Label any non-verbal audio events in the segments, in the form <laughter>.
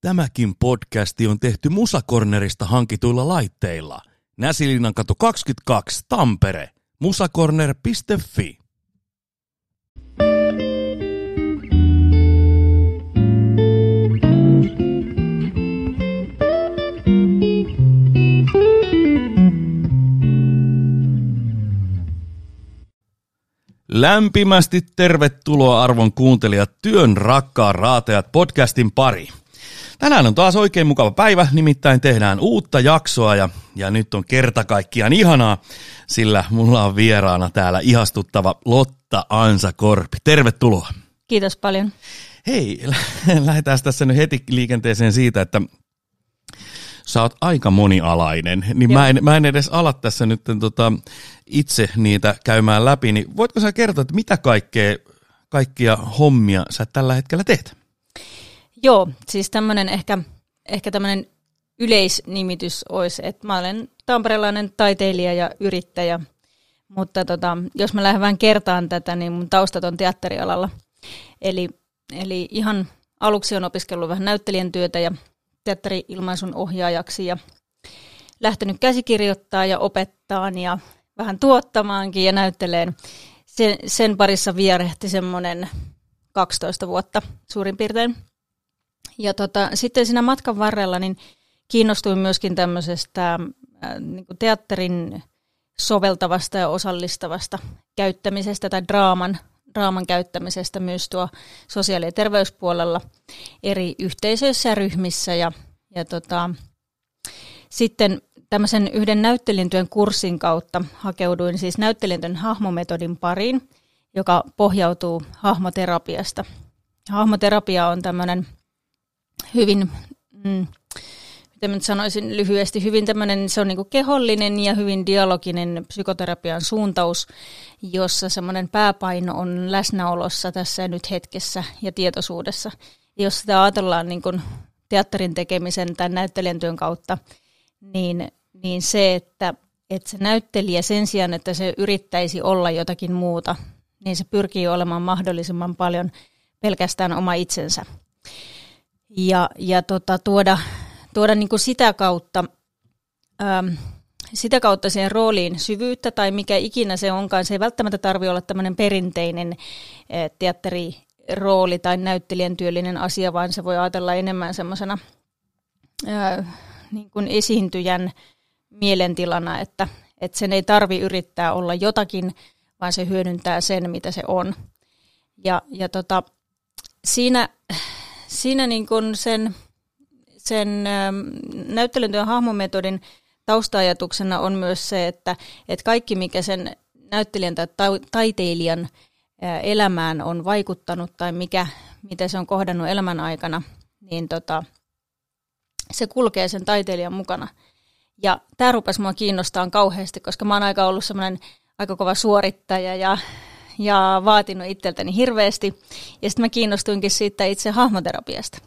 Tämäkin podcasti on tehty Musakornerista hankituilla laitteilla. Näsilinan katu 22, Tampere. musakorner.fi. Lämpimästi tervetuloa arvon kuuntelijat Työn rakkaa raatajat podcastin pari. Tänään on taas oikein mukava päivä, nimittäin tehdään uutta jaksoa ja, ja nyt on kerta kaikkiaan ihanaa, sillä mulla on vieraana täällä ihastuttava Lotta Ansa Korpi. Tervetuloa. Kiitos paljon. Hei, lähdetään tässä nyt heti liikenteeseen siitä, että sä oot aika monialainen, niin mä en, mä en edes ala tässä nyt tota, itse niitä käymään läpi, niin voitko sä kertoa, että mitä kaikkea, kaikkia hommia sä tällä hetkellä teet? Joo, siis tämmöinen ehkä, ehkä tämmöinen yleisnimitys olisi, että mä olen tamperelainen taiteilija ja yrittäjä, mutta tota, jos mä lähden vähän kertaan tätä, niin mun taustat on teatterialalla. Eli, eli ihan aluksi on opiskellut vähän näyttelijän työtä ja teatteri-ilmaisun ohjaajaksi ja lähtenyt käsikirjoittaa ja opettaa ja vähän tuottamaankin ja näytteleen. Sen, sen parissa vierehti semmoinen 12 vuotta suurin piirtein. Ja tota, sitten siinä matkan varrella niin kiinnostuin myöskin tämmöisestä äh, niin teatterin soveltavasta ja osallistavasta käyttämisestä tai draaman, draaman käyttämisestä myös tuo sosiaali- ja terveyspuolella eri yhteisöissä ja ryhmissä. Ja, ja tota, sitten tämmöisen yhden näyttelijäntyön kurssin kautta hakeuduin siis näyttelijäntyön hahmometodin pariin, joka pohjautuu hahmoterapiasta. Hahmoterapia on tämmöinen hyvin, mm, miten mä sanoisin lyhyesti, hyvin tämmöinen, se on niin kehollinen ja hyvin dialoginen psykoterapian suuntaus, jossa semmoinen pääpaino on läsnäolossa tässä nyt hetkessä ja tietoisuudessa. Jos sitä ajatellaan niin kuin teatterin tekemisen tai näyttelijän työn kautta, niin, niin se, että, että se näyttelijä sen sijaan, että se yrittäisi olla jotakin muuta, niin se pyrkii olemaan mahdollisimman paljon pelkästään oma itsensä ja, ja tota, tuoda, tuoda niin kuin sitä kautta ähm, sitä kautta siihen rooliin syvyyttä tai mikä ikinä se onkaan. Se ei välttämättä tarvitse olla tämmöinen perinteinen teatterirooli tai näyttelijän työllinen asia, vaan se voi ajatella enemmän semmoisena niin kuin esiintyjän mielentilana, että, että sen ei tarvi yrittää olla jotakin, vaan se hyödyntää sen, mitä se on. Ja, ja tota, siinä siinä niin kuin sen, sen ähm, näyttelytyön hahmometodin taustaajatuksena on myös se, että, että kaikki mikä sen näyttelijän tai taiteilijan äh, elämään on vaikuttanut tai mikä, mitä se on kohdannut elämän aikana, niin tota, se kulkee sen taiteilijan mukana. Ja tämä rupesi mua kiinnostaa kauheasti, koska mä oon aika ollut semmoinen aika kova suorittaja ja ja vaatinut itseltäni hirveästi. Ja sitten mä kiinnostuinkin siitä itse hahmoterapiasta.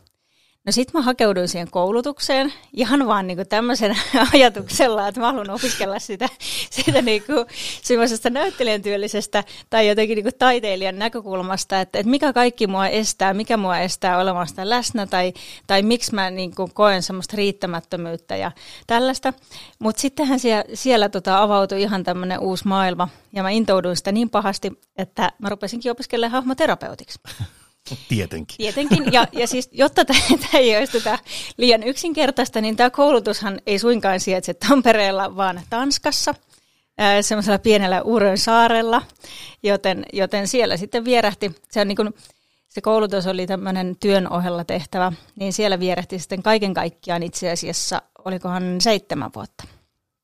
No sitten mä hakeuduin siihen koulutukseen ihan vaan niinku tämmöisen <laughs> ajatuksella, että mä haluan opiskella sitä, <laughs> sitä niinku semmoisesta näyttelijän työllisestä tai jotenkin niinku taiteilijan näkökulmasta, että, että mikä kaikki mua estää, mikä mua estää olemasta läsnä tai, tai miksi mä niinku koen semmoista riittämättömyyttä ja tällaista. Mutta sittenhän siellä, siellä tota avautui ihan tämmöinen uusi maailma ja mä intouduin sitä niin pahasti, että mä rupesinkin opiskelemaan hahmoterapeutiksi. <laughs> Tietenkin. Tietenkin, ja, ja siis jotta tämä <laughs> ei olisi tätä liian yksinkertaista, niin tämä koulutushan ei suinkaan sijaitse Tampereella, vaan Tanskassa, semmoisella pienellä Uurön saarella, joten, joten siellä sitten vierähti, se, on niin kuin, se koulutus oli tämmöinen työn ohella tehtävä, niin siellä vierähti sitten kaiken kaikkiaan itse asiassa, olikohan seitsemän vuotta.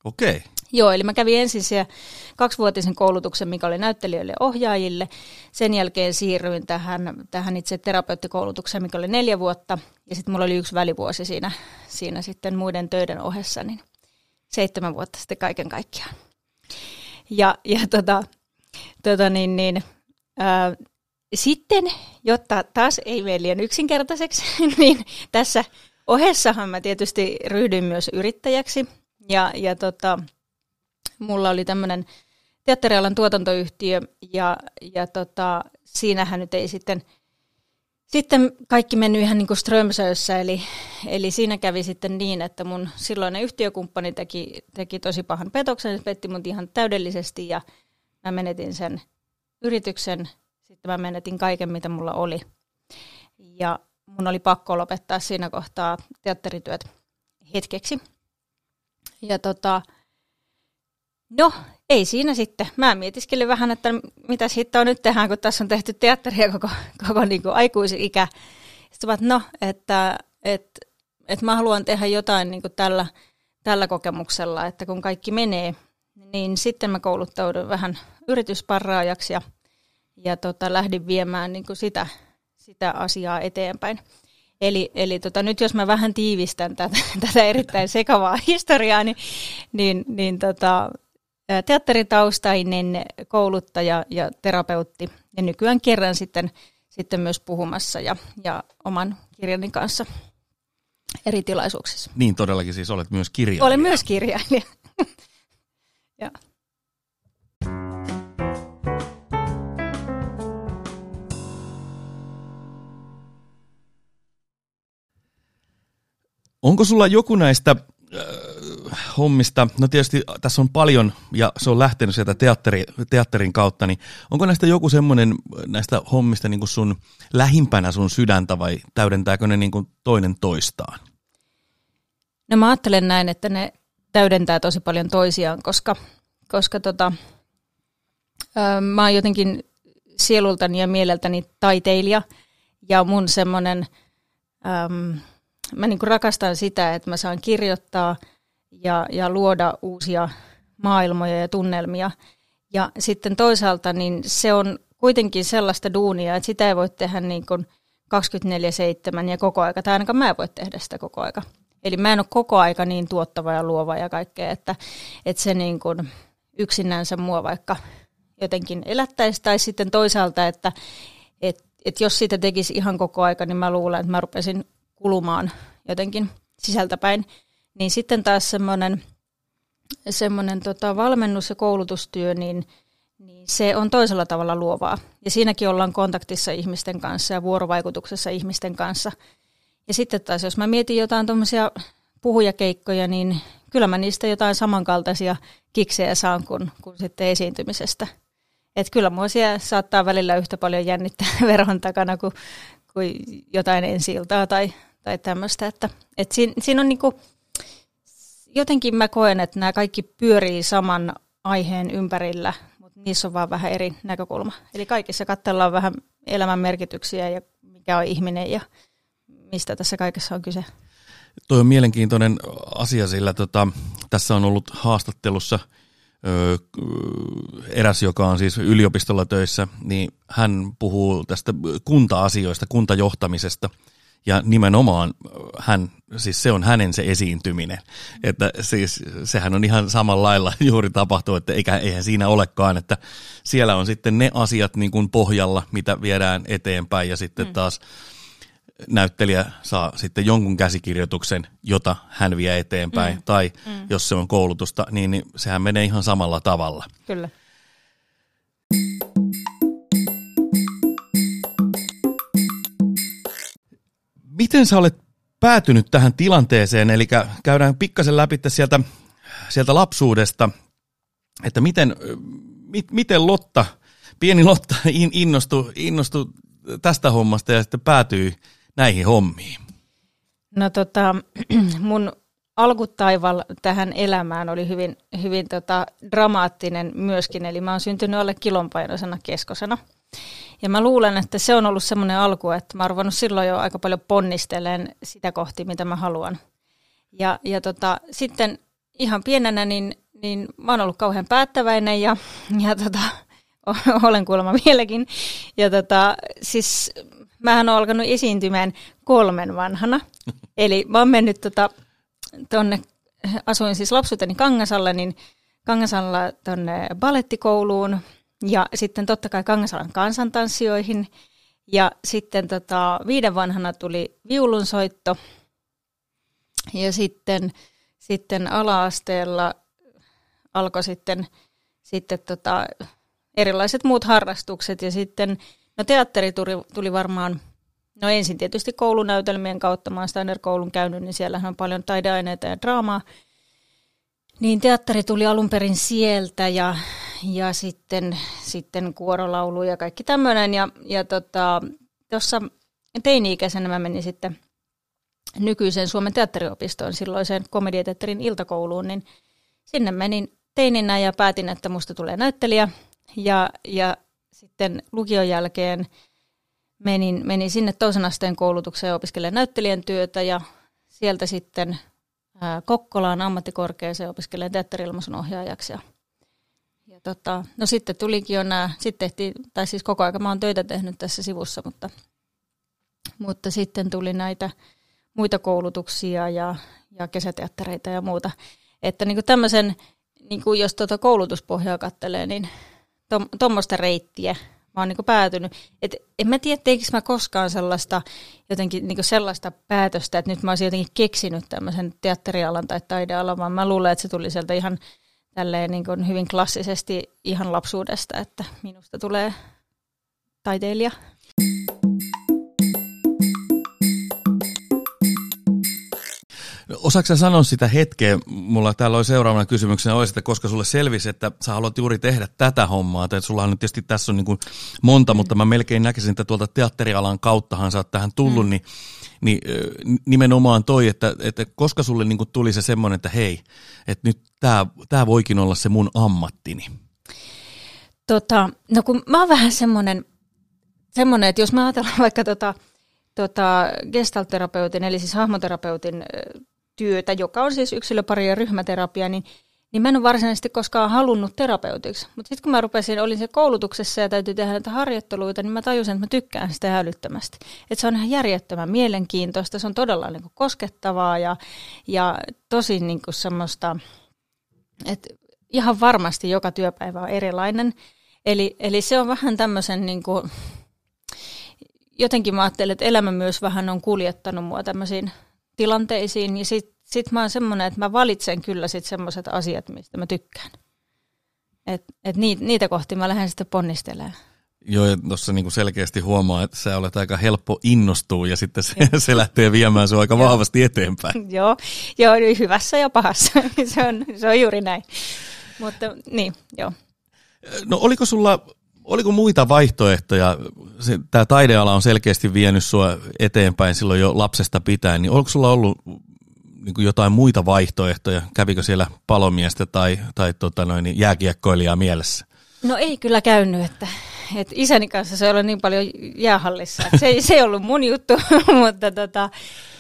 Okei. Okay. Joo, eli mä kävin ensin se kaksivuotisen koulutuksen, mikä oli näyttelijöille ja ohjaajille. Sen jälkeen siirryin tähän, tähän itse terapeuttikoulutukseen, mikä oli neljä vuotta. Ja sitten mulla oli yksi välivuosi siinä, siinä sitten muiden töiden ohessa, niin seitsemän vuotta sitten kaiken kaikkiaan. Ja, ja tota, tota niin, niin, ää, sitten, jotta taas ei mene liian yksinkertaiseksi, <laughs> niin tässä ohessahan mä tietysti ryhdyin myös yrittäjäksi. Ja, ja tota, mulla oli tämmöinen teatterialan tuotantoyhtiö ja, ja tota, siinähän nyt ei sitten sitten kaikki meni ihan niin kuin Strömsössä, eli, eli siinä kävi sitten niin, että mun silloinen yhtiökumppani teki, teki tosi pahan petoksen, se petti mut ihan täydellisesti ja mä menetin sen yrityksen, sitten mä menetin kaiken, mitä mulla oli. Ja mun oli pakko lopettaa siinä kohtaa teatterityöt hetkeksi. Ja tota, no, ei siinä sitten. Mä mietiskelin vähän, että mitä on nyt tehdään, kun tässä on tehty teatteria koko, koko niin kuin aikuisikä. Sitten vaan, no, että, että, että mä haluan tehdä jotain niin kuin tällä, tällä kokemuksella, että kun kaikki menee, niin sitten mä kouluttaudun vähän yritysparraajaksi ja, ja tota, lähdin viemään niin kuin sitä, sitä asiaa eteenpäin. Eli, eli tota, nyt jos mä vähän tiivistän tätä, tätä erittäin sekavaa <laughs> historiaa, niin, niin, niin tota, teatteritaustainen kouluttaja ja terapeutti ja nykyään kerran sitten, sitten myös puhumassa ja, ja oman kirjani kanssa eri tilaisuuksissa. Niin todellakin siis olet myös kirjailija. Olen myös kirjailija. <laughs> ja. Onko sulla joku näistä hommista, no tietysti tässä on paljon ja se on lähtenyt sieltä teatteri, teatterin kautta, niin onko näistä joku semmoinen näistä hommista niin kuin sun lähimpänä sun sydäntä vai täydentääkö ne niin kuin toinen toistaan? No mä ajattelen näin, että ne täydentää tosi paljon toisiaan, koska, koska tota, ö, mä oon jotenkin sielultani ja mieleltäni taiteilija ja mun semmoinen, mä niin rakastan sitä, että mä saan kirjoittaa – ja, ja luoda uusia maailmoja ja tunnelmia. Ja sitten toisaalta niin se on kuitenkin sellaista duunia, että sitä ei voi tehdä niin kuin 24-7 ja koko aika, tai ainakaan mä en voi tehdä sitä koko aika. Eli mä en ole koko aika niin tuottava ja luova ja kaikkea, että, että se niin kuin yksinänsä mua vaikka jotenkin elättäisi, tai sitten toisaalta, että, että, että jos sitä tekisi ihan koko aika, niin mä luulen, että mä rupesin kulumaan jotenkin sisältäpäin. Niin sitten taas semmoinen, semmoinen tota valmennus- ja koulutustyö, niin, niin se on toisella tavalla luovaa. Ja siinäkin ollaan kontaktissa ihmisten kanssa ja vuorovaikutuksessa ihmisten kanssa. Ja sitten taas, jos mä mietin jotain tuommoisia puhujakeikkoja, niin kyllä mä niistä jotain samankaltaisia kiksejä saan kuin, kuin sitten esiintymisestä. Että kyllä mua siellä saattaa välillä yhtä paljon jännittää <laughs> verhon takana kuin, kuin jotain ensi tai, tai tämmöistä. Että, et siinä, siinä on niinku, jotenkin mä koen, että nämä kaikki pyörii saman aiheen ympärillä, mutta niissä on vaan vähän eri näkökulma. Eli kaikissa katsellaan vähän elämän merkityksiä ja mikä on ihminen ja mistä tässä kaikessa on kyse. Tuo on mielenkiintoinen asia, sillä tota, tässä on ollut haastattelussa ö, eräs, joka on siis yliopistolla töissä, niin hän puhuu tästä kunta-asioista, kuntajohtamisesta – ja nimenomaan hän, siis se on hänen se esiintyminen. Että siis sehän on ihan samalla lailla <laughs> juuri tapahtuu, että eikä, eihän siinä olekaan, että siellä on sitten ne asiat niin kuin pohjalla, mitä viedään eteenpäin ja sitten mm. taas näyttelijä saa sitten jonkun käsikirjoituksen, jota hän vie eteenpäin. Mm. Tai mm. jos se on koulutusta, niin, niin sehän menee ihan samalla tavalla. Kyllä. Miten sä olet päätynyt tähän tilanteeseen, eli käydään pikkasen läpi sieltä, sieltä lapsuudesta, että miten, mit, miten Lotta, pieni Lotta innostui, innostui tästä hommasta ja sitten päätyi näihin hommiin? No tota, <clears throat> mun alkutaival tähän elämään oli hyvin, hyvin tota, dramaattinen myöskin, eli mä oon syntynyt alle kilonpainoisena keskosena. Ja mä luulen, että se on ollut semmoinen alku, että mä oon ruvennut silloin jo aika paljon ponnisteleen sitä kohti, mitä mä haluan. Ja, ja tota, sitten ihan pienenä, niin, niin mä oon ollut kauhean päättäväinen ja, ja tota, <laughs> olen kuulemma vieläkin. Ja tota, siis mähän oon alkanut esiintymään kolmen vanhana. <laughs> Eli mä oon mennyt tota, tonne, asuin siis lapsuuteni Kangasalla, niin Kangasalla tonne balettikouluun ja sitten totta kai Kangasalan kansantanssioihin. Ja sitten tota, viiden vanhana tuli viulunsoitto. Ja sitten, sitten ala-asteella alkoi sitten, sitten tota, erilaiset muut harrastukset. Ja sitten, no teatteri tuli, tuli varmaan No ensin tietysti koulunäytelmien kautta, mä oon Steiner-koulun käynyt, niin siellähän on paljon taideaineita ja draamaa. Niin teatteri tuli alun perin sieltä ja, ja sitten, sitten kuorolaulu ja kaikki tämmöinen. Ja, ja tuossa tota, teini-ikäisenä mä menin sitten nykyiseen Suomen teatteriopistoon, silloiseen komediateatterin iltakouluun, niin sinne menin teininä ja päätin, että musta tulee näyttelijä. Ja, ja sitten lukion jälkeen menin, menin sinne toisen asteen koulutukseen opiskelemaan näyttelijän työtä ja sieltä sitten Kokkolaan ammattikorkeaseen opiskelemaan teatterilmaisun ohjaajaksi. Ja, ja tota, no sitten tulikin jo nämä, sitten tehtiin, tai siis koko ajan mä oon töitä tehnyt tässä sivussa, mutta, mutta sitten tuli näitä muita koulutuksia ja, ja kesäteattereita ja muuta. Että niin kuin tämmöisen, niin kuin jos tuota koulutuspohjaa kattelee, niin tuommoista reittiä mä oon niin päätynyt. Et en mä tiedä, teikö mä koskaan sellaista, jotenkin niin sellaista päätöstä, että nyt mä olisin jotenkin keksinyt tämmöisen teatterialan tai taidealan, vaan mä luulen, että se tuli sieltä ihan tälleen niin hyvin klassisesti ihan lapsuudesta, että minusta tulee taiteilija. Osaatko sanoa sitä hetkeä, mulla täällä oli seuraavana kysymyksenä, olisi, että koska sulle selvisi, että sä haluat juuri tehdä tätä hommaa, että sulla on nyt tietysti tässä on niin kuin monta, mm. mutta mä melkein näkisin, että tuolta teatterialan kauttahan sä oot tähän tullut, mm. niin, niin nimenomaan toi, että, että koska sulle niin kuin tuli se semmoinen, että hei, että nyt tämä, tämä voikin olla se mun ammattini. Tota, no kun mä oon vähän semmoinen, semmoinen että jos mä ajatellaan vaikka tota, tota gestalterapeutin, eli siis hahmoterapeutin työtä, joka on siis yksilöpari- ja ryhmäterapia, niin, niin mä en ole varsinaisesti koskaan halunnut terapeutiksi. Mutta sitten kun mä rupesin, olin se koulutuksessa ja täytyy tehdä näitä harjoitteluita, niin mä tajusin, että mä tykkään sitä älyttömästi. Että se on ihan järjettömän mielenkiintoista, se on todella niin kuin koskettavaa ja, ja tosi niin kuin semmoista, että ihan varmasti joka työpäivä on erilainen. Eli, eli se on vähän tämmöisen niin kuin, jotenkin mä ajattelen, että elämä myös vähän on kuljettanut mua tämmöisiin tilanteisiin. Ja sit, sit mä oon semmoinen, että mä valitsen kyllä sit semmoiset asiat, mistä mä tykkään. Et, et niitä, niitä kohti mä lähden sitten ponnistelemaan. Joo, ja tuossa niinku selkeästi huomaa, että sä olet aika helppo innostua ja sitten se, <laughs> se lähtee viemään sinua aika vahvasti eteenpäin. <laughs> joo, joo, hyvässä ja pahassa. <laughs> se, on, se on juuri näin. Mutta niin, joo. No oliko sulla oliko muita vaihtoehtoja? Tämä taideala on selkeästi vienyt sinua eteenpäin silloin jo lapsesta pitäen, niin onko sulla ollut niin jotain muita vaihtoehtoja? Kävikö siellä palomiestä tai, tai tota noin, niin jääkiekkoilijaa mielessä? No ei kyllä käynyt, että, että isäni kanssa se oli niin paljon jäähallissa. se, se ei ollut mun juttu, <laughs> mutta tota,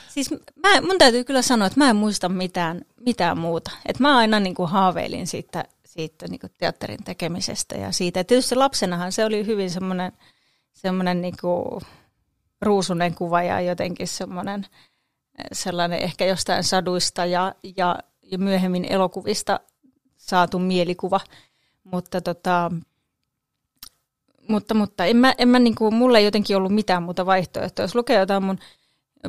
siis mä, mun täytyy kyllä sanoa, että mä en muista mitään, mitään muuta. Että mä aina niin kuin haaveilin siitä siitä niin teatterin tekemisestä ja siitä. Et tietysti lapsenahan se oli hyvin semmoinen, semmoinen niin ruusunen kuva ja jotenkin semmoinen sellainen ehkä jostain saduista ja, ja, ja myöhemmin elokuvista saatu mielikuva. Mutta, tota, mutta, mutta en mä, en mä niin kuin, mulla ei jotenkin ollut mitään muuta vaihtoehtoa. Jos lukee jotain mun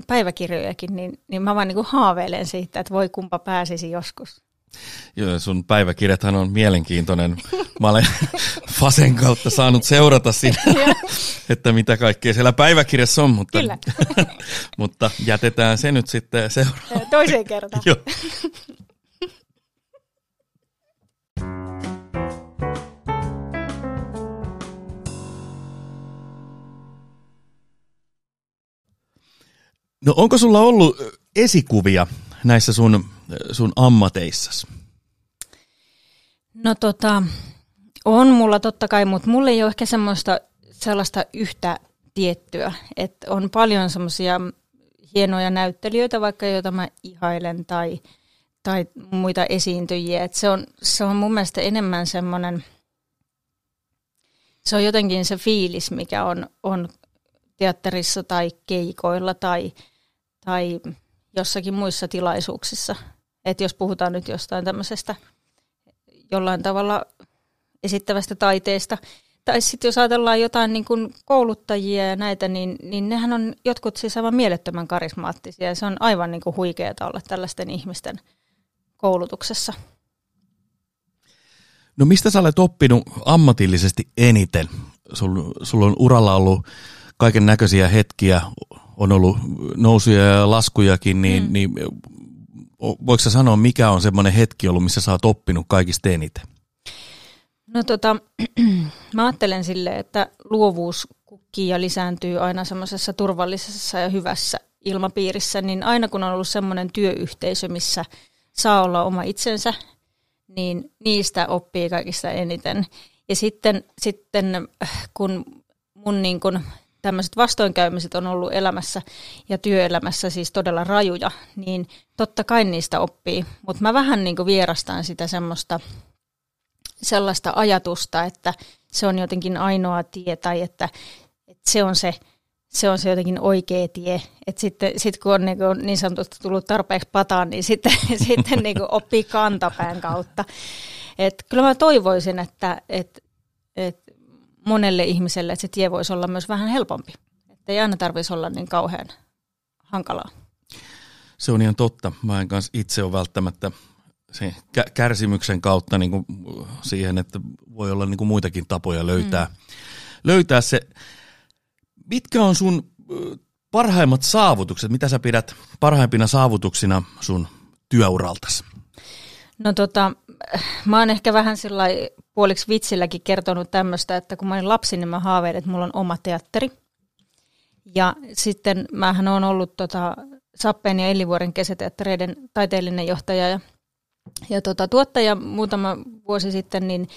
päiväkirjojakin, niin, niin mä vaan niin kuin haaveilen siitä, että voi kumpa pääsisi joskus. Joo, sun päiväkirjathan on mielenkiintoinen. Mä olen <laughs> Fasen kautta saanut seurata siinä, <laughs> että mitä kaikkea siellä päiväkirjassa on, mutta, <laughs> mutta jätetään se nyt sitten seuraavaksi. Toiseen kertaan. Joo. No onko sulla ollut esikuvia näissä sun, sun ammateissasi? No tota, on mulla totta kai, mutta mulla ei ole ehkä semmoista, sellaista yhtä tiettyä. Että on paljon semmoisia hienoja näyttelijöitä, vaikka joita mä ihailen, tai, tai muita esiintyjiä. Et se, on, se on mun mielestä enemmän semmoinen, se on jotenkin se fiilis, mikä on, on teatterissa tai keikoilla tai, tai jossakin muissa tilaisuuksissa. Että jos puhutaan nyt jostain tämmöisestä jollain tavalla esittävästä taiteesta, tai sitten jos ajatellaan jotain niin kuin kouluttajia ja näitä, niin, niin nehän on jotkut siis aivan mielettömän karismaattisia. Ja se on aivan niin kuin huikeaa olla tällaisten ihmisten koulutuksessa. No mistä sä olet oppinut ammatillisesti eniten? Sulla sul on uralla ollut kaiken näköisiä hetkiä, on ollut nousuja ja laskujakin, niin, mm. niin voiko sä sanoa, mikä on semmoinen hetki ollut, missä sä oot oppinut kaikista eniten? No tota, <clears throat> mä ajattelen sille, että luovuus kukkii ja lisääntyy aina semmoisessa turvallisessa ja hyvässä ilmapiirissä, niin aina kun on ollut semmoinen työyhteisö, missä saa olla oma itsensä, niin niistä oppii kaikista eniten. Ja sitten, sitten kun mun niin kun tämmöiset vastoinkäymiset on ollut elämässä ja työelämässä siis todella rajuja, niin totta kai niistä oppii. Mutta mä vähän niin vierastan sitä semmoista sellaista ajatusta, että se on jotenkin ainoa tie tai että, että se on se se on se jotenkin oikea tie. Että sitten sit kun on niin, kuin niin sanotusti tullut tarpeeksi pataan, niin sitten, <laughs> sitten niin kuin oppii kantapään kautta. Et kyllä mä toivoisin, että et, et monelle ihmiselle että se tie voisi olla myös vähän helpompi. Että ei aina tarvitsisi olla niin kauhean hankalaa. Se on ihan totta. Mä en kanssa itse ole välttämättä se kärsimyksen kautta niin kuin siihen, että voi olla niin kuin muitakin tapoja löytää, mm. löytää se. Mitkä on sun parhaimmat saavutukset? Mitä sä pidät parhaimpina saavutuksina sun työuraltasi? No tota, mä oon ehkä vähän sillä puoliksi vitsilläkin kertonut tämmöistä, että kun mä olin lapsi, niin mä haaveilin, että mulla on oma teatteri. Ja sitten mähän on ollut tota, Sappeen ja Ellivuoren kesäteattereiden taiteellinen johtaja ja, ja tota, tuottaja muutama vuosi sitten, niin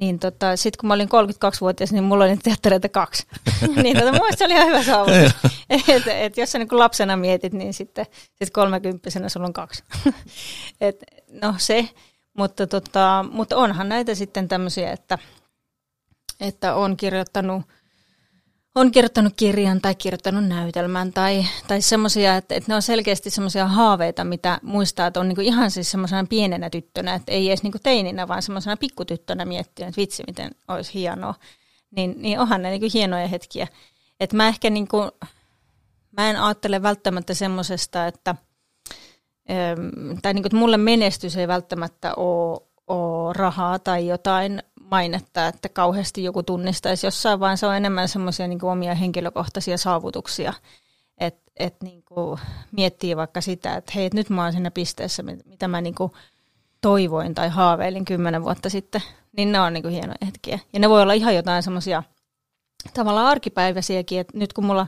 niin tota, sitten kun mä olin 32-vuotias, niin mulla oli teattereita kaksi. <laughs> niin tota, mun se oli ihan hyvä saavutus. <laughs> et, et, jos sä niin lapsena mietit, niin sitten sit kolmekymppisenä sulla on kaksi. <laughs> et, no se, mutta, tota, mutta onhan näitä sitten tämmöisiä, että, että on kirjoittanut – on kirjoittanut kirjan tai kirjoittanut näytelmän tai, tai semmoisia, että, että ne on selkeästi semmoisia haaveita, mitä muistaa, että on niinku ihan siis semmoisena pienenä tyttönä, että ei edes niinku teininä, vaan semmoisena pikkutyttönä miettiä, että vitsi, miten olisi hienoa. Niin, niin onhan ne niinku hienoja hetkiä. Että mä ehkä niinku, mä en ajattele välttämättä semmoisesta, että, tai niinku, että mulle menestys ei välttämättä ole, ole rahaa tai jotain mainetta, että kauheasti joku tunnistaisi jossain, vaan se on enemmän semmoisia niin omia henkilökohtaisia saavutuksia. Että et, niin miettii vaikka sitä, että hei, nyt mä oon siinä pisteessä, mitä mä niin toivoin tai haaveilin kymmenen vuotta sitten. Niin ne on niin hienoja hetkiä. Ja ne voi olla ihan jotain semmoisia tavallaan arkipäiväisiäkin, että nyt kun mulla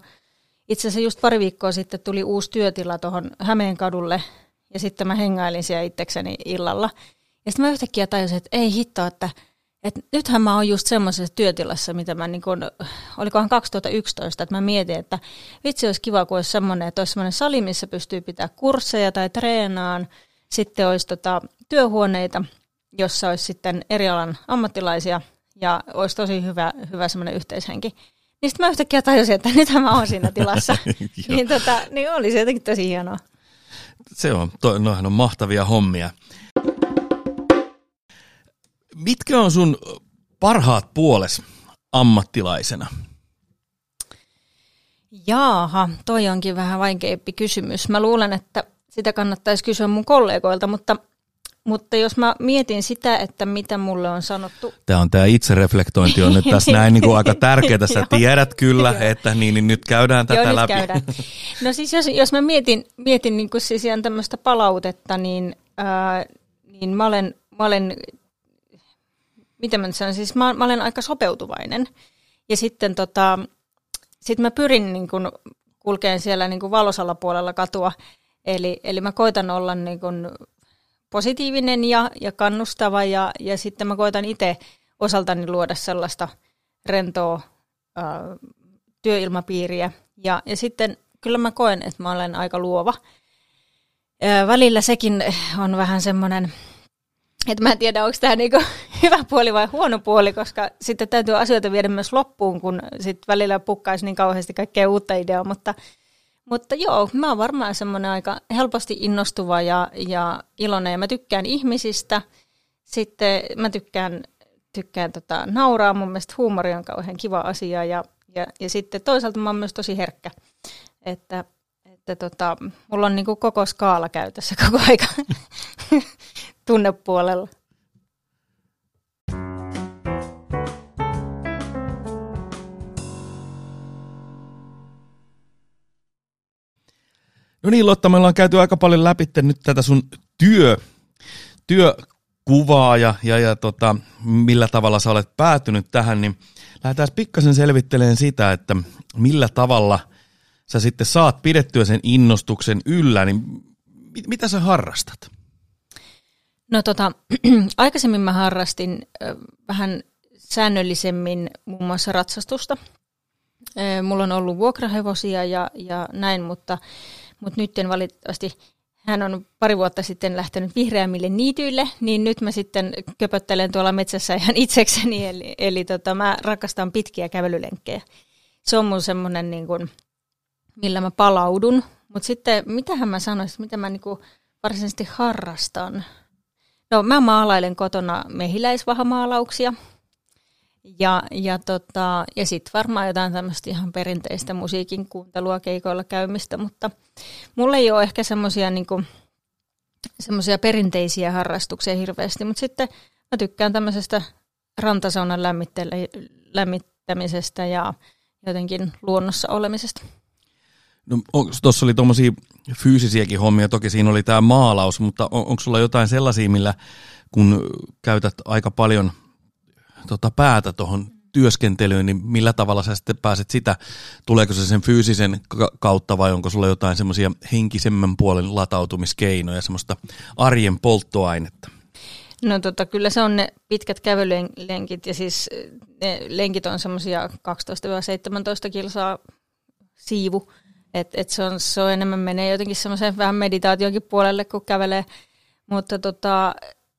itse asiassa just pari viikkoa sitten tuli uusi työtila tuohon Hämeen kadulle, ja sitten mä hengailin siellä itsekseni illalla. Ja sitten mä yhtäkkiä tajusin, että ei hitto, että et nythän mä oon just semmoisessa työtilassa, mitä mä niin kun, olikohan 2011, että mä mietin, että vitsi olisi kiva, kun olisi semmoinen, että olisi semmoinen sali, missä pystyy pitää kursseja tai treenaan. Sitten olisi tota, työhuoneita, jossa olisi sitten eri alan ammattilaisia ja olisi tosi hyvä, hyvä semmoinen yhteishenki. Niin sitten mä yhtäkkiä tajusin, että nythän mä oon siinä tilassa. <laughs> niin, tota, niin oli se jotenkin tosi hienoa. Se on, to, noihän on mahtavia hommia. Mitkä on sun parhaat puoles ammattilaisena? Jaaha, toi onkin vähän vaikeampi kysymys. Mä luulen, että sitä kannattaisi kysyä mun kollegoilta, mutta, mutta jos mä mietin sitä, että mitä mulle on sanottu. Tämä on tämä itsereflektointi on nyt tässä näin niin kuin aika tärkeää. Sä <laughs> tiedät kyllä, että niin, niin nyt käydään tätä Joo, läpi. Käydään. No siis jos, jos mä mietin, mietin niin kuin siis ihan tämmöistä palautetta, niin, ää, niin mä olen, mä olen miten mä sanon, siis mä, mä olen aika sopeutuvainen. Ja sitten tota, sit mä pyrin niin kun, kulkeen siellä niin kun valosalla puolella katua. Eli, eli mä koitan olla niin kun, positiivinen ja, ja kannustava ja, ja sitten mä koitan itse osaltani luoda sellaista rentoa ää, työilmapiiriä. Ja, ja sitten kyllä mä koen, että mä olen aika luova. Ää, välillä sekin on vähän semmoinen että mä en tiedä, onko tämä niinku <laughs> hyvä puoli vai huono puoli, koska sitten täytyy asioita viedä myös loppuun, kun sitten välillä pukkaisi niin kauheasti kaikkea uutta ideaa, mutta, mutta joo, mä oon varmaan semmoinen aika helposti innostuva ja, ja iloinen ja mä tykkään ihmisistä. Sitten mä tykkään, tykkään tota, nauraa, mun mielestä huumori on kauhean kiva asia ja, ja, ja sitten toisaalta mä oon myös tosi herkkä, että, että tota, mulla on niinku koko skaala käytössä koko aika <laughs> tunnepuolella. No niin Lotta, me ollaan käyty aika paljon läpi nyt tätä sun työ, työkuvaa ja, ja, ja tota, millä tavalla sä olet päätynyt tähän, niin lähdetään pikkasen selvittelemään sitä, että millä tavalla sä sitten saat pidettyä sen innostuksen yllä, niin mit, mitä sä harrastat? No tota, <clears throat> aikaisemmin mä harrastin vähän säännöllisemmin muun muassa ratsastusta. Mulla on ollut vuokrahevosia ja, ja näin, mutta, mutta nyt valitettavasti hän on pari vuotta sitten lähtenyt vihreämmille niityille, niin nyt mä sitten köpöttelen tuolla metsässä ihan itsekseni, eli, eli tota, mä rakastan pitkiä kävelylenkkejä. Se on mun semmoinen, niin kuin, millä mä palaudun. Mutta sitten, mitähän mä sanoisin, mitä mä niin varsinaisesti harrastan? No mä maalailen kotona mehiläisvahamaalauksia, ja, ja, tota, ja sitten varmaan jotain tämmöistä ihan perinteistä musiikin kuuntelua keikoilla käymistä, mutta mulla ei ole ehkä semmoisia niinku, semmoisia perinteisiä harrastuksia hirveästi, mutta sitten mä tykkään tämmöisestä rantasaunan lämmittämisestä ja jotenkin luonnossa olemisesta. No, Tuossa oli tuommoisia fyysisiäkin hommia, toki siinä oli tämä maalaus, mutta on, onko sulla jotain sellaisia, millä kun käytät aika paljon – tota, päätä tuohon työskentelyyn, niin millä tavalla sä sitten pääset sitä, tuleeko se sen fyysisen kautta vai onko sulla jotain semmoisia henkisemmän puolen latautumiskeinoja, semmoista arjen polttoainetta? No tota, kyllä se on ne pitkät kävelylenkit ja siis ne lenkit on semmoisia 12-17 kilsaa siivu, että et se, on, se on enemmän menee jotenkin semmoiseen vähän meditaationkin puolelle, kun kävelee, mutta tota,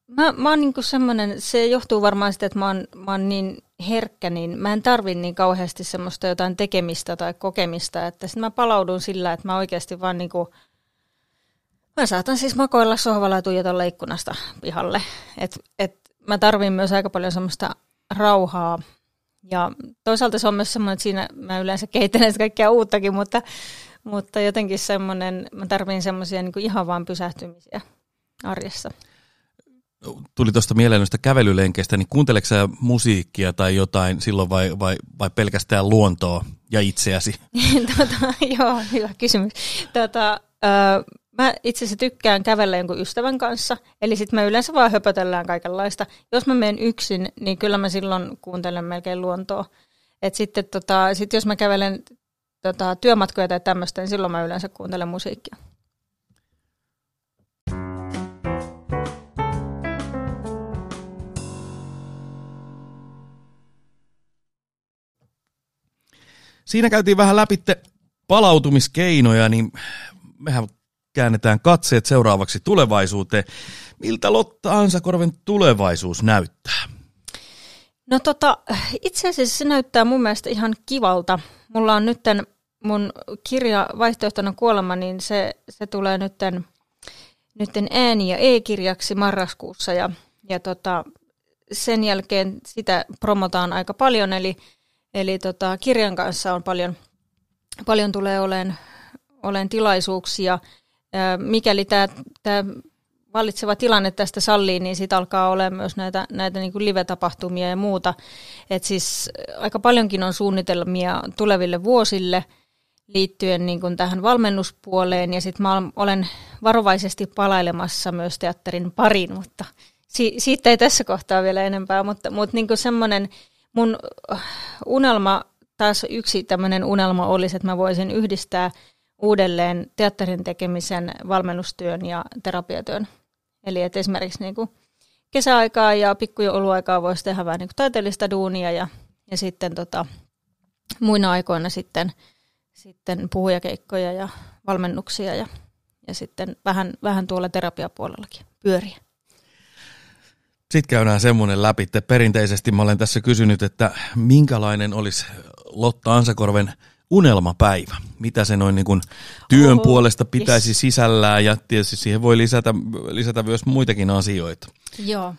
Mä, mä oon niinku semmoinen, se johtuu varmaan siitä, että mä oon, mä oon niin herkkä, niin mä en tarvi niin kauheasti semmoista jotain tekemistä tai kokemista, että sitten mä palaudun sillä, että mä oikeasti vaan niinku, mä saatan siis makoilla sohvalla ja tuijotella ikkunasta pihalle. Et, et mä tarvin myös aika paljon semmoista rauhaa. Ja toisaalta se on myös semmoinen, että siinä mä yleensä kehittelen kaikkea uuttakin, mutta, mutta jotenkin semmoinen, mä tarvin semmoisia niin ihan vaan pysähtymisiä arjessa tuli tuosta mieleen noista kävelylenkeistä, niin kuunteleeko musiikkia tai jotain silloin vai, vai, vai pelkästään luontoa ja itseäsi? <laughs> tota, joo, hyvä kysymys. Tota, ö, mä itse asiassa tykkään kävellä jonkun ystävän kanssa, eli sitten me yleensä vaan höpötellään kaikenlaista. Jos mä menen yksin, niin kyllä mä silloin kuuntelen melkein luontoa. Et sitten tota, sit jos mä kävelen tota, työmatkoja tai tämmöistä, niin silloin mä yleensä kuuntelen musiikkia. Siinä käytiin vähän läpi palautumiskeinoja, niin mehän käännetään katseet seuraavaksi tulevaisuuteen. Miltä Lotta Ansakorven tulevaisuus näyttää? No tota, itse asiassa se näyttää mun mielestä ihan kivalta. Mulla on nytten mun kirja Vaihtoehtona kuolema, niin se, se tulee nytten, nytten ääni- ja e-kirjaksi marraskuussa ja, ja tota, sen jälkeen sitä promotaan aika paljon, eli Eli tota, kirjan kanssa on paljon, paljon tulee olemaan, olen tilaisuuksia. Mikäli tämä, vallitseva tilanne tästä sallii, niin siitä alkaa olla myös näitä, näitä niin live-tapahtumia ja muuta. Et siis aika paljonkin on suunnitelmia tuleville vuosille liittyen niin kuin tähän valmennuspuoleen, ja sitten mä olen varovaisesti palailemassa myös teatterin pariin, mutta si- siitä ei tässä kohtaa vielä enempää, mutta, mutta niin kuin semmoinen mun unelma, taas yksi tämmöinen unelma olisi, että mä voisin yhdistää uudelleen teatterin tekemisen, valmennustyön ja terapiatyön. Eli että esimerkiksi niin kuin kesäaikaa ja pikkujouluaikaa voisi tehdä vähän niin kuin taiteellista duunia ja, ja sitten tota, muina aikoina sitten, sitten puhujakeikkoja ja valmennuksia ja, ja sitten vähän, vähän tuolla terapiapuolellakin pyöriä. Sitten käydään semmoinen läpi, että perinteisesti mä olen tässä kysynyt, että minkälainen olisi Lotta Ansakorven unelmapäivä? Mitä se noin niin kuin työn Oho, puolesta pitäisi yes. sisällään ja tietysti siihen voi lisätä, lisätä myös muitakin asioita. Joo.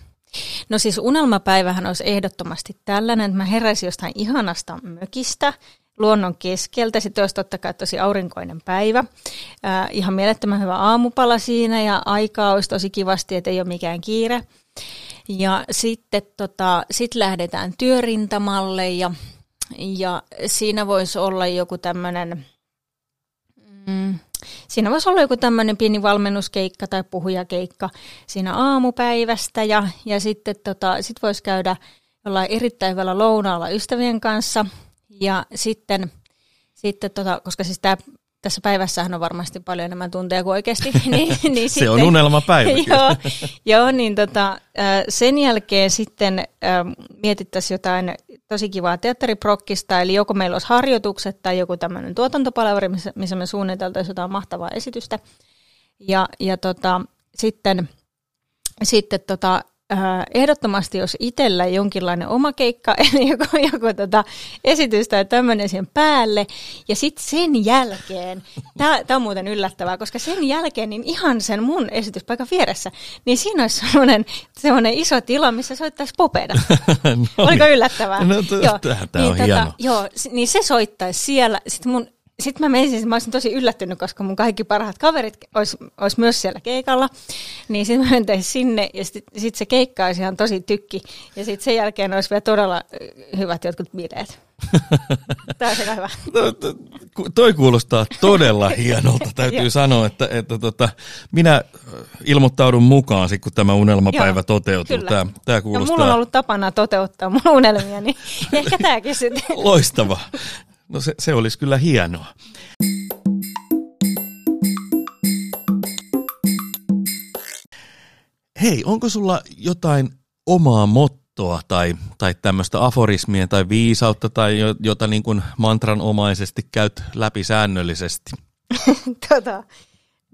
No siis unelmapäivähän olisi ehdottomasti tällainen, että mä heräisin jostain ihanasta mökistä, luonnon keskeltä. Sitten olisi totta kai tosi aurinkoinen päivä. Äh, ihan mielettömän hyvä aamupala siinä ja aikaa olisi tosi kivasti, että ei ole mikään kiire. Ja sitten tota, sit lähdetään työrintamalle ja, ja siinä voisi olla joku tämmöinen, mm, Siinä voisi olla joku tämmöinen pieni valmennuskeikka tai puhujakeikka siinä aamupäivästä ja, ja sitten tota, sit voisi käydä jollain erittäin hyvällä lounaalla ystävien kanssa ja sitten, sitten tota, koska siis tämä tässä päivässähän on varmasti paljon enemmän tunteja kuin oikeasti. <laughs> niin, niin se sitten, on unelmapäivä. <laughs> joo, joo, niin tota, sen jälkeen sitten mietittäisiin jotain tosi kivaa teatteriprokkista, eli joko meillä olisi harjoitukset tai joku tämmöinen tuotantopalaveri, missä, missä me suunniteltaisiin jotain mahtavaa esitystä. Ja, ja tota, sitten, sitten tota, ehdottomasti, jos itsellä jonkinlainen oma keikka, <laughs> eli joku, joku tota, esitys tai tämmöinen sen päälle, ja sitten sen jälkeen, tämä on muuten yllättävää, koska sen jälkeen niin ihan sen mun esityspaikan vieressä, niin siinä olisi semmoinen, semmoinen iso tila, missä soittaisi popeda. <laughs> no, Oliko yllättävää? No, t- joo, tämä on niin, hieno. Tota, joo, niin se soittaisi siellä. Sitten mun sitten mä menisin, mä olisin tosi yllättynyt, koska mun kaikki parhaat kaverit olisi, olisi myös siellä keikalla. Niin sitten mä mentäisin sinne ja sitten sit se keikka olisi ihan tosi tykki. Ja sitten sen jälkeen olisi vielä todella hyvät jotkut bileet. <laughs> Tämä on hyvä. No, toi kuulostaa todella <laughs> hienolta, täytyy sanoa, että, että tota, minä ilmoittaudun mukaan, kun tämä unelmapäivä Joo, toteutuu. Tämä, tämä kuulostaa... Ja mulla on ollut tapana toteuttaa mun unelmia, niin <laughs> ehkä tämäkin sitten. Loistava. No se, se olisi kyllä hienoa. Hei, onko sulla jotain omaa mottoa tai, tai tämmöistä aforismia tai viisautta tai jota niin kuin mantranomaisesti käyt läpi säännöllisesti? <laughs> tota,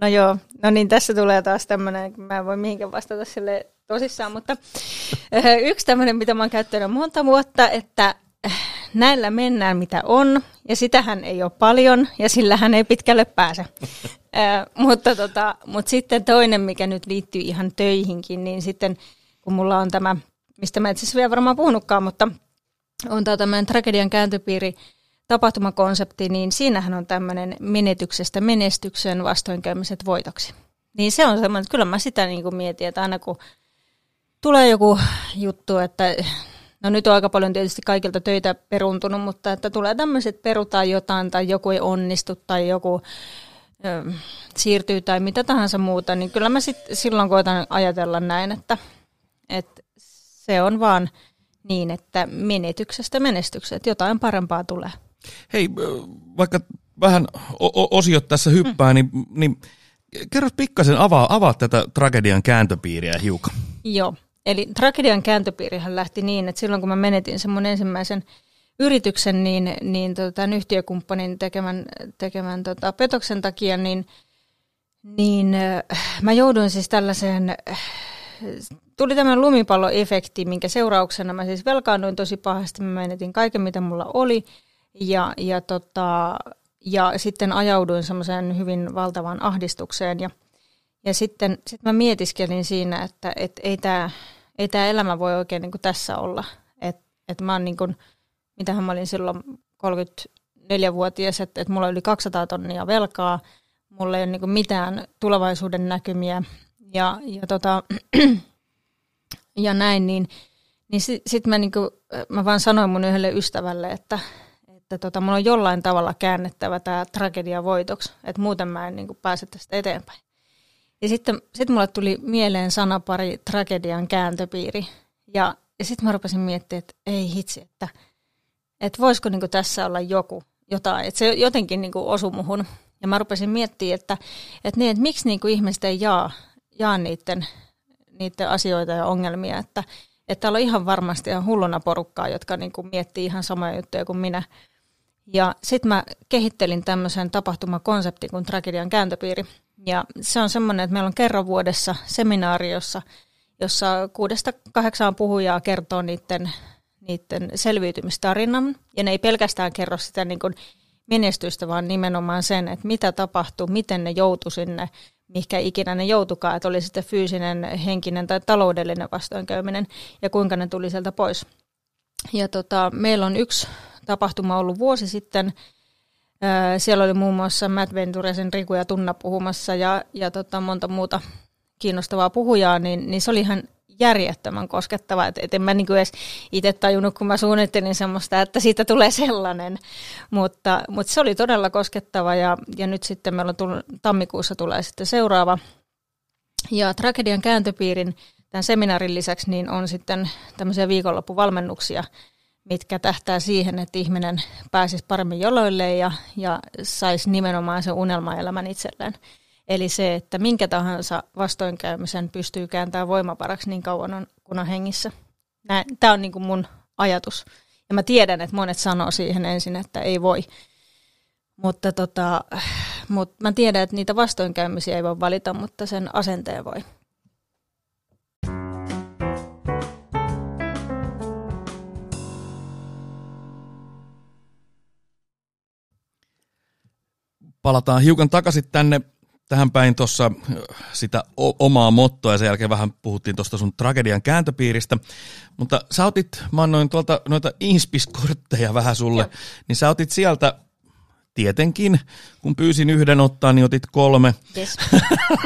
no joo, no niin tässä tulee taas tämmöinen, mä en voi mihinkään vastata sille tosissaan, mutta <laughs> yksi tämmöinen, mitä mä oon käyttänyt monta vuotta, että näillä mennään mitä on, ja sitähän ei ole paljon, ja sillähän ei pitkälle pääse. <laughs> äh, mutta, tota, mutta sitten toinen, mikä nyt liittyy ihan töihinkin, niin sitten kun mulla on tämä, mistä mä itse vielä varmaan puhunutkaan, mutta on tämä tämmöinen tragedian kääntöpiiri tapahtumakonsepti, niin siinähän on tämmöinen menetyksestä menestyksen vastoinkäymiset voitoksi. Niin se on semmoinen, että kyllä mä sitä niin kuin mietin, että aina kun tulee joku juttu, että No nyt on aika paljon tietysti kaikilta töitä peruntunut, mutta että tulee tämmöiset perutaan jotain tai joku ei onnistu tai joku ö, siirtyy tai mitä tahansa muuta, niin kyllä mä sit silloin koitan ajatella näin, että, että se on vaan niin, että menetyksestä menestykset, jotain parempaa tulee. Hei, vaikka vähän osiot tässä hyppää, mm. niin, niin kerro pikkasen avaa, avaa tätä tragedian kääntöpiiriä hiukan. Joo, Eli tragedian kääntöpiirihän lähti niin, että silloin kun mä menetin sen mun ensimmäisen yrityksen, niin, niin tota, tämän yhtiökumppanin tekemän, tekemän tota, petoksen takia, niin, niin äh, mä jouduin siis tällaiseen, äh, tuli tämmöinen lumipalloefekti, minkä seurauksena mä siis velkaannuin tosi pahasti, mä menetin kaiken mitä mulla oli, ja, ja, tota, ja sitten ajauduin semmoiseen hyvin valtavaan ahdistukseen, ja ja sitten sit mä mietiskelin siinä, että et ei tämä ei tää elämä voi oikein niin kuin tässä olla. Että et mä niin kuin, mitähän mä olin silloin 34-vuotias, että et mulla oli yli 200 tonnia velkaa, mulla ei ole niin kuin mitään tulevaisuuden näkymiä ja, ja, tota, <clears throat> ja näin, niin, niin sitten sit mä, niinku, mä vaan sanoin mun yhdelle ystävälle, että, että tota, mulla on jollain tavalla käännettävä tämä tragedia voitoksi, että muuten mä en niinku pääse tästä eteenpäin. Ja sitten sit mulle tuli mieleen sanapari tragedian kääntöpiiri. Ja, ja sitten mä rupesin miettimään, että ei hitsi, että, että voisiko niinku tässä olla joku, jotain. Että se jotenkin niinku osui muhun. Ja mä rupesin miettimään, että, että, niin, että miksi niinku ihmiset ei jaa, jaa niiden, niiden asioita ja ongelmia. Että, että täällä on ihan varmasti ihan hulluna porukkaa, jotka niinku miettii ihan samoja juttuja kuin minä. Ja sitten mä kehittelin tämmöisen tapahtumakonseptin kuin tragedian kääntöpiiri. Ja se on semmoinen, että meillä on kerran vuodessa seminaari, jossa, jossa kuudesta kahdeksaan puhujaa kertoo niiden, niiden selviytymistarinan. Ja ne ei pelkästään kerro sitä niin kuin menestystä, vaan nimenomaan sen, että mitä tapahtui, miten ne joutu sinne, mikä ikinä ne joutukaan, että oli sitten fyysinen, henkinen tai taloudellinen vastoinkäyminen ja kuinka ne tuli sieltä pois. Ja tota, meillä on yksi tapahtuma ollut vuosi sitten, siellä oli muun muassa Matt Venturesen Riku ja Tunna puhumassa ja, ja tota, monta muuta kiinnostavaa puhujaa, niin, niin se oli ihan järjettömän koskettava. Et, et en mä niinku edes itse tajunnut, kun mä suunnittelin semmoista, että siitä tulee sellainen. Mutta, mutta se oli todella koskettava ja, ja nyt sitten meillä on tullut, tammikuussa tulee sitten seuraava. Ja tragedian kääntöpiirin tämän seminaarin lisäksi niin on sitten tämmöisiä viikonloppuvalmennuksia, mitkä tähtää siihen, että ihminen pääsisi paremmin joloille ja, ja saisi nimenomaan sen unelmaelämän itselleen. Eli se, että minkä tahansa vastoinkäymisen pystyy kääntämään voimavaraksi niin kauan on, kun on hengissä. Tämä on niin kuin mun ajatus. Ja mä tiedän, että monet sanoo siihen ensin, että ei voi. Mutta tota, mut mä tiedän, että niitä vastoinkäymisiä ei voi valita, mutta sen asenteen voi. Palataan hiukan takaisin tänne tähän päin tuossa sitä omaa mottoa ja sen jälkeen vähän puhuttiin tuosta sun tragedian kääntöpiiristä. Mutta sä otit, mä annoin tuolta noita inspiskortteja vähän sulle, Joo. niin sä otit sieltä tietenkin, kun pyysin yhden ottaa, niin otit kolme. Yes.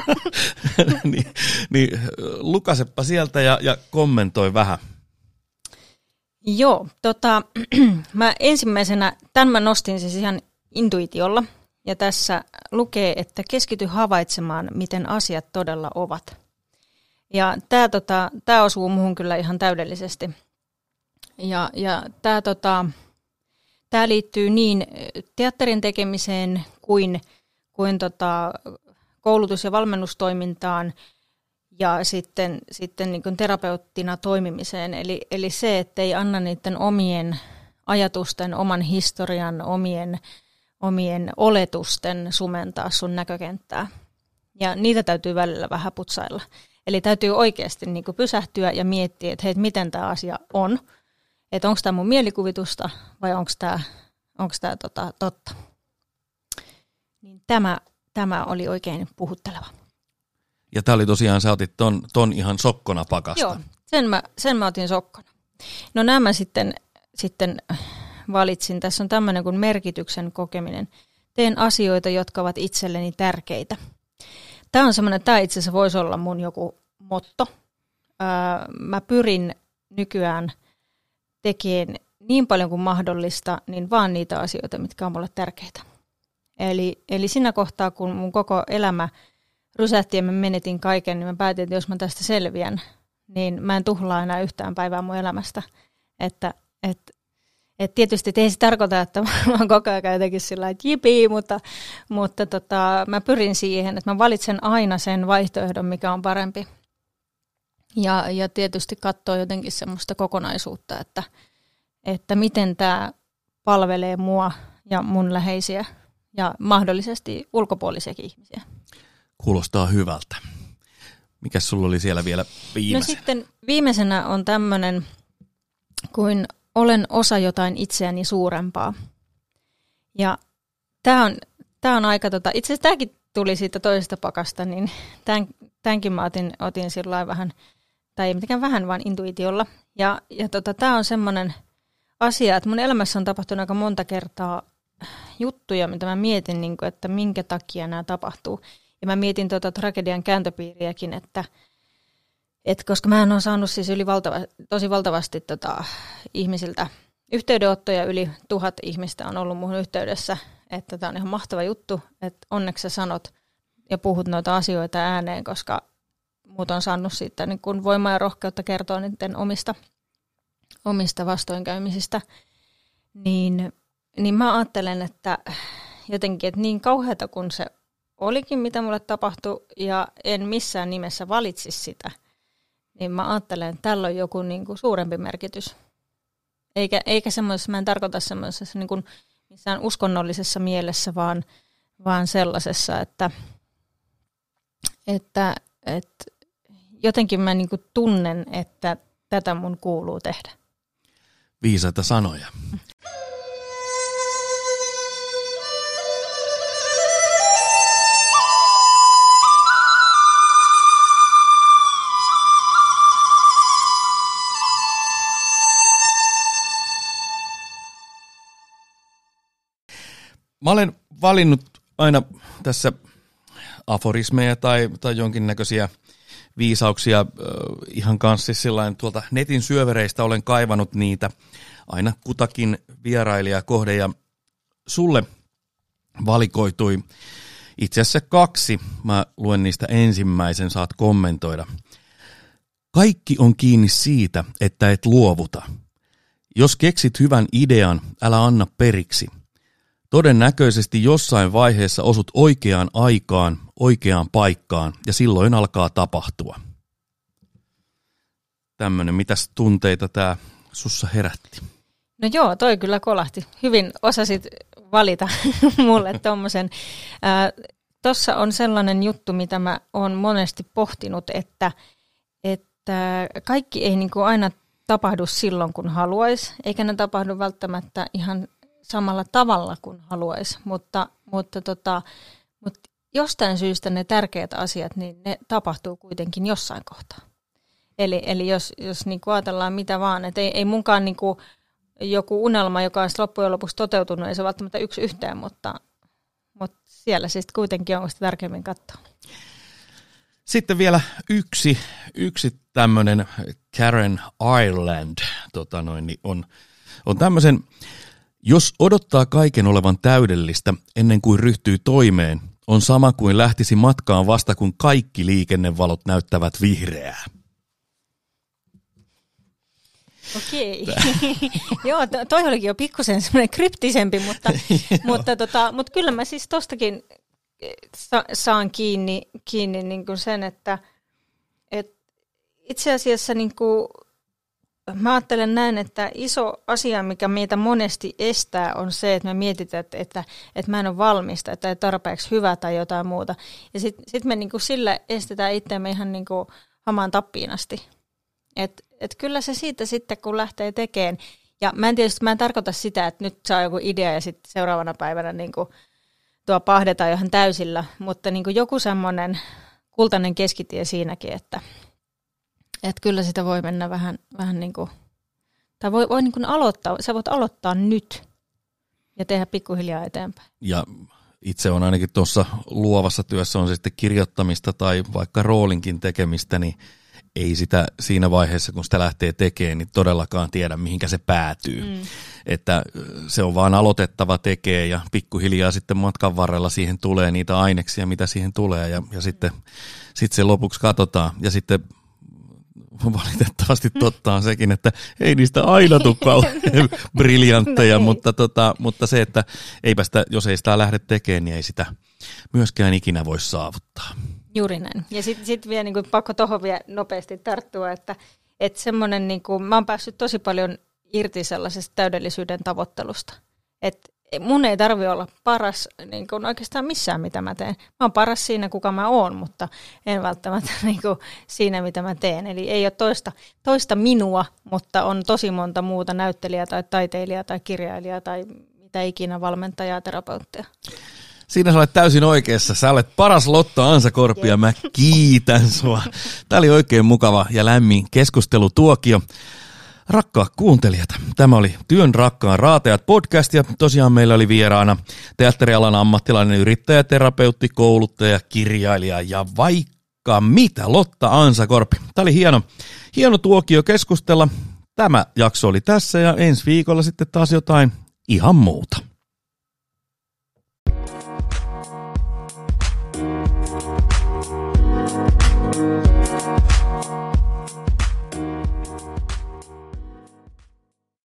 <laughs> niin, niin lukasepa sieltä ja, ja kommentoi vähän. Joo, tota, <clears throat> mä ensimmäisenä, tämän mä nostin siis ihan intuitiolla, ja tässä lukee, että keskity havaitsemaan, miten asiat todella ovat. Ja tämä tota, tää osuu muuhun kyllä ihan täydellisesti. Ja, ja tämä tota, tää liittyy niin teatterin tekemiseen kuin, kuin tota, koulutus- ja valmennustoimintaan ja sitten, sitten niin terapeuttina toimimiseen. Eli, eli se, että ei anna niiden omien ajatusten, oman historian, omien omien oletusten sumentaa sun näkökenttää. Ja niitä täytyy välillä vähän putsailla. Eli täytyy oikeasti niin kuin pysähtyä ja miettiä, että hei, miten tämä asia on. Että onko tämä mun mielikuvitusta vai onko tämä tota, totta. Niin tämä, tämä oli oikein puhutteleva. Ja tämä oli tosiaan, sä otit ton, ton ihan sokkona pakasta. Joo, sen mä, sen mä otin sokkona. No nämä sitten, sitten valitsin. Tässä on tämmöinen kuin merkityksen kokeminen. Teen asioita, jotka ovat itselleni tärkeitä. Tämä on semmoinen, tämä itse asiassa voisi olla mun joku motto. mä pyrin nykyään tekemään niin paljon kuin mahdollista, niin vaan niitä asioita, mitkä on mulle tärkeitä. Eli, eli siinä kohtaa, kun mun koko elämä rysähti ja mä menetin kaiken, niin mä päätin, että jos mä tästä selviän, niin mä en tuhlaa enää yhtään päivää mun elämästä. Että, että et tietysti ei se tarkoita, että mä oon <laughs> koko ajan jotenkin sillä että jipii, mutta, mutta tota, mä pyrin siihen, että mä valitsen aina sen vaihtoehdon, mikä on parempi. Ja, ja tietysti katsoa jotenkin semmoista kokonaisuutta, että, että miten tämä palvelee mua ja mun läheisiä ja mahdollisesti ulkopuolisiakin ihmisiä. Kuulostaa hyvältä. Mikäs sulla oli siellä vielä viimeisenä? No sitten viimeisenä on tämmöinen kuin olen osa jotain itseäni suurempaa. Ja tämä on, tää on aika, tota, itse asiassa tämäkin tuli siitä toisesta pakasta, niin tämän, tämänkin mä otin, otin sillä vähän, tai ei mitenkään vähän, vaan intuitiolla. Ja, ja tota, tämä on semmoinen asia, että mun elämässä on tapahtunut aika monta kertaa juttuja, mitä mä mietin, niin kuin, että minkä takia nämä tapahtuu. Ja mä mietin tuota tragedian kääntöpiiriäkin, että – et koska mä en saanut siis yli valtava, tosi valtavasti tota, ihmisiltä yhteydenottoja, yli tuhat ihmistä on ollut muuhun yhteydessä, että tämä on ihan mahtava juttu, että onneksi sä sanot ja puhut noita asioita ääneen, koska muut on saanut siitä niin kun voimaa ja rohkeutta kertoa niiden omista, omista vastoinkäymisistä, niin, niin mä ajattelen, että jotenkin, että niin kauheata kuin se olikin, mitä mulle tapahtui, ja en missään nimessä valitsisi sitä – niin mä ajattelen, että tällä on joku niin kuin suurempi merkitys. Eikä, eikä semmoisessa, mä en tarkoita semmoisessa niin kuin missään uskonnollisessa mielessä, vaan, vaan sellaisessa, että, että, että jotenkin mä niin kuin tunnen, että tätä mun kuuluu tehdä. Viisaita sanoja. Mä olen valinnut aina tässä aforismeja tai, tai jonkinnäköisiä viisauksia ihan kanssa siis sillain tuolta netin syövereistä olen kaivannut niitä aina kutakin vierailija kohde ja sulle valikoitui itse asiassa kaksi. Mä luen niistä ensimmäisen, saat kommentoida. Kaikki on kiinni siitä, että et luovuta. Jos keksit hyvän idean, älä anna periksi. Todennäköisesti jossain vaiheessa osut oikeaan aikaan, oikeaan paikkaan ja silloin alkaa tapahtua. Tämmöinen, mitäs tunteita tämä sussa herätti? No joo, toi kyllä kolahti. Hyvin osasit valita <laughs> mulle tuommoisen. Tuossa on sellainen juttu, mitä mä oon monesti pohtinut, että, että kaikki ei niin kuin aina tapahdu silloin, kun haluaisi, eikä ne tapahdu välttämättä ihan samalla tavalla kuin haluaisi, mutta, mutta, tota, mutta jostain syystä ne tärkeät asiat, niin ne tapahtuu kuitenkin jossain kohtaa. Eli, eli jos, jos niin kuin ajatellaan mitä vaan, että ei, ei munkaan niin kuin joku unelma, joka olisi loppujen lopuksi toteutunut, ei se välttämättä yksi yhteen, mutta, mutta siellä siis kuitenkin on sitä tärkeimmin katsoa. Sitten vielä yksi, yksi tämmöinen Karen Ireland tota noin, niin on, on tämmöisen, jos odottaa kaiken olevan täydellistä ennen kuin ryhtyy toimeen, on sama kuin lähtisi matkaan vasta kun kaikki liikennevalot näyttävät vihreää. Okei. <laughs> Joo, to, toi olikin jo pikkusen semmoinen kryptisempi, mutta, <laughs> mutta, tota, mutta kyllä mä siis tostakin eh, sa- saan kiinni, kiinni niin kuin sen, että et itse asiassa niin kuin, mä ajattelen näin, että iso asia, mikä meitä monesti estää, on se, että me mietitään, että, että, että mä en ole valmista, että ei tarpeeksi hyvä tai jotain muuta. Ja sitten sit me niin kuin sillä estetään itseämme ihan niin kuin hamaan tappiin asti. Et, et kyllä se siitä sitten, kun lähtee tekemään. Ja mä en tietysti mä en tarkoita sitä, että nyt saa joku idea ja sitten seuraavana päivänä niin kuin tuo pahdetaan johon täysillä, mutta niin kuin joku semmoinen kultainen keskitie siinäkin, että, että kyllä sitä voi mennä vähän, vähän niin kuin, tai voi, voi niin kuin aloittaa, sä voit aloittaa nyt ja tehdä pikkuhiljaa eteenpäin. Ja itse on ainakin tuossa luovassa työssä on se sitten kirjoittamista tai vaikka roolinkin tekemistä, niin ei sitä siinä vaiheessa, kun sitä lähtee tekemään, niin todellakaan tiedä, mihinkä se päätyy. Mm. Että se on vaan aloitettava tekee ja pikkuhiljaa sitten matkan varrella siihen tulee niitä aineksia, mitä siihen tulee ja, ja sitten, sitten se lopuksi katsotaan ja sitten <laughs> valitettavasti totta on sekin, että ei niistä aina tule <laughs> briljantteja, mutta, tota, mutta se, että eipä sitä, jos ei sitä lähde tekemään, niin ei sitä myöskään ikinä voi saavuttaa. Juuri näin. Ja sitten sit vielä niin kuin, pakko tuohon vielä nopeasti tarttua, että, että semmoinen, niin kuin, mä oon päässyt tosi paljon irti sellaisesta täydellisyyden tavoittelusta. Että mun ei tarvi olla paras niin kuin oikeastaan missään, mitä mä teen. Mä oon paras siinä, kuka mä oon, mutta en välttämättä <laughs> niin kuin siinä, mitä mä teen. Eli ei ole toista, toista minua, mutta on tosi monta muuta näyttelijää tai taiteilijaa tai kirjailijaa tai mitä ikinä valmentajaa, terapeuttia. Siinä sä olet täysin oikeassa. Sä olet paras Lotta Ansakorpi ja mä kiitän sua. Tämä oli oikein mukava ja lämmin keskustelutuokio. Rakkaat kuuntelijat, tämä oli Työn rakkaan raateat podcast ja tosiaan meillä oli vieraana teatterialan ammattilainen yrittäjä, terapeutti, kouluttaja, kirjailija ja vaikka mitä, Lotta Ansakorpi. Tämä oli hieno, hieno tuokio keskustella. Tämä jakso oli tässä ja ensi viikolla sitten taas jotain ihan muuta.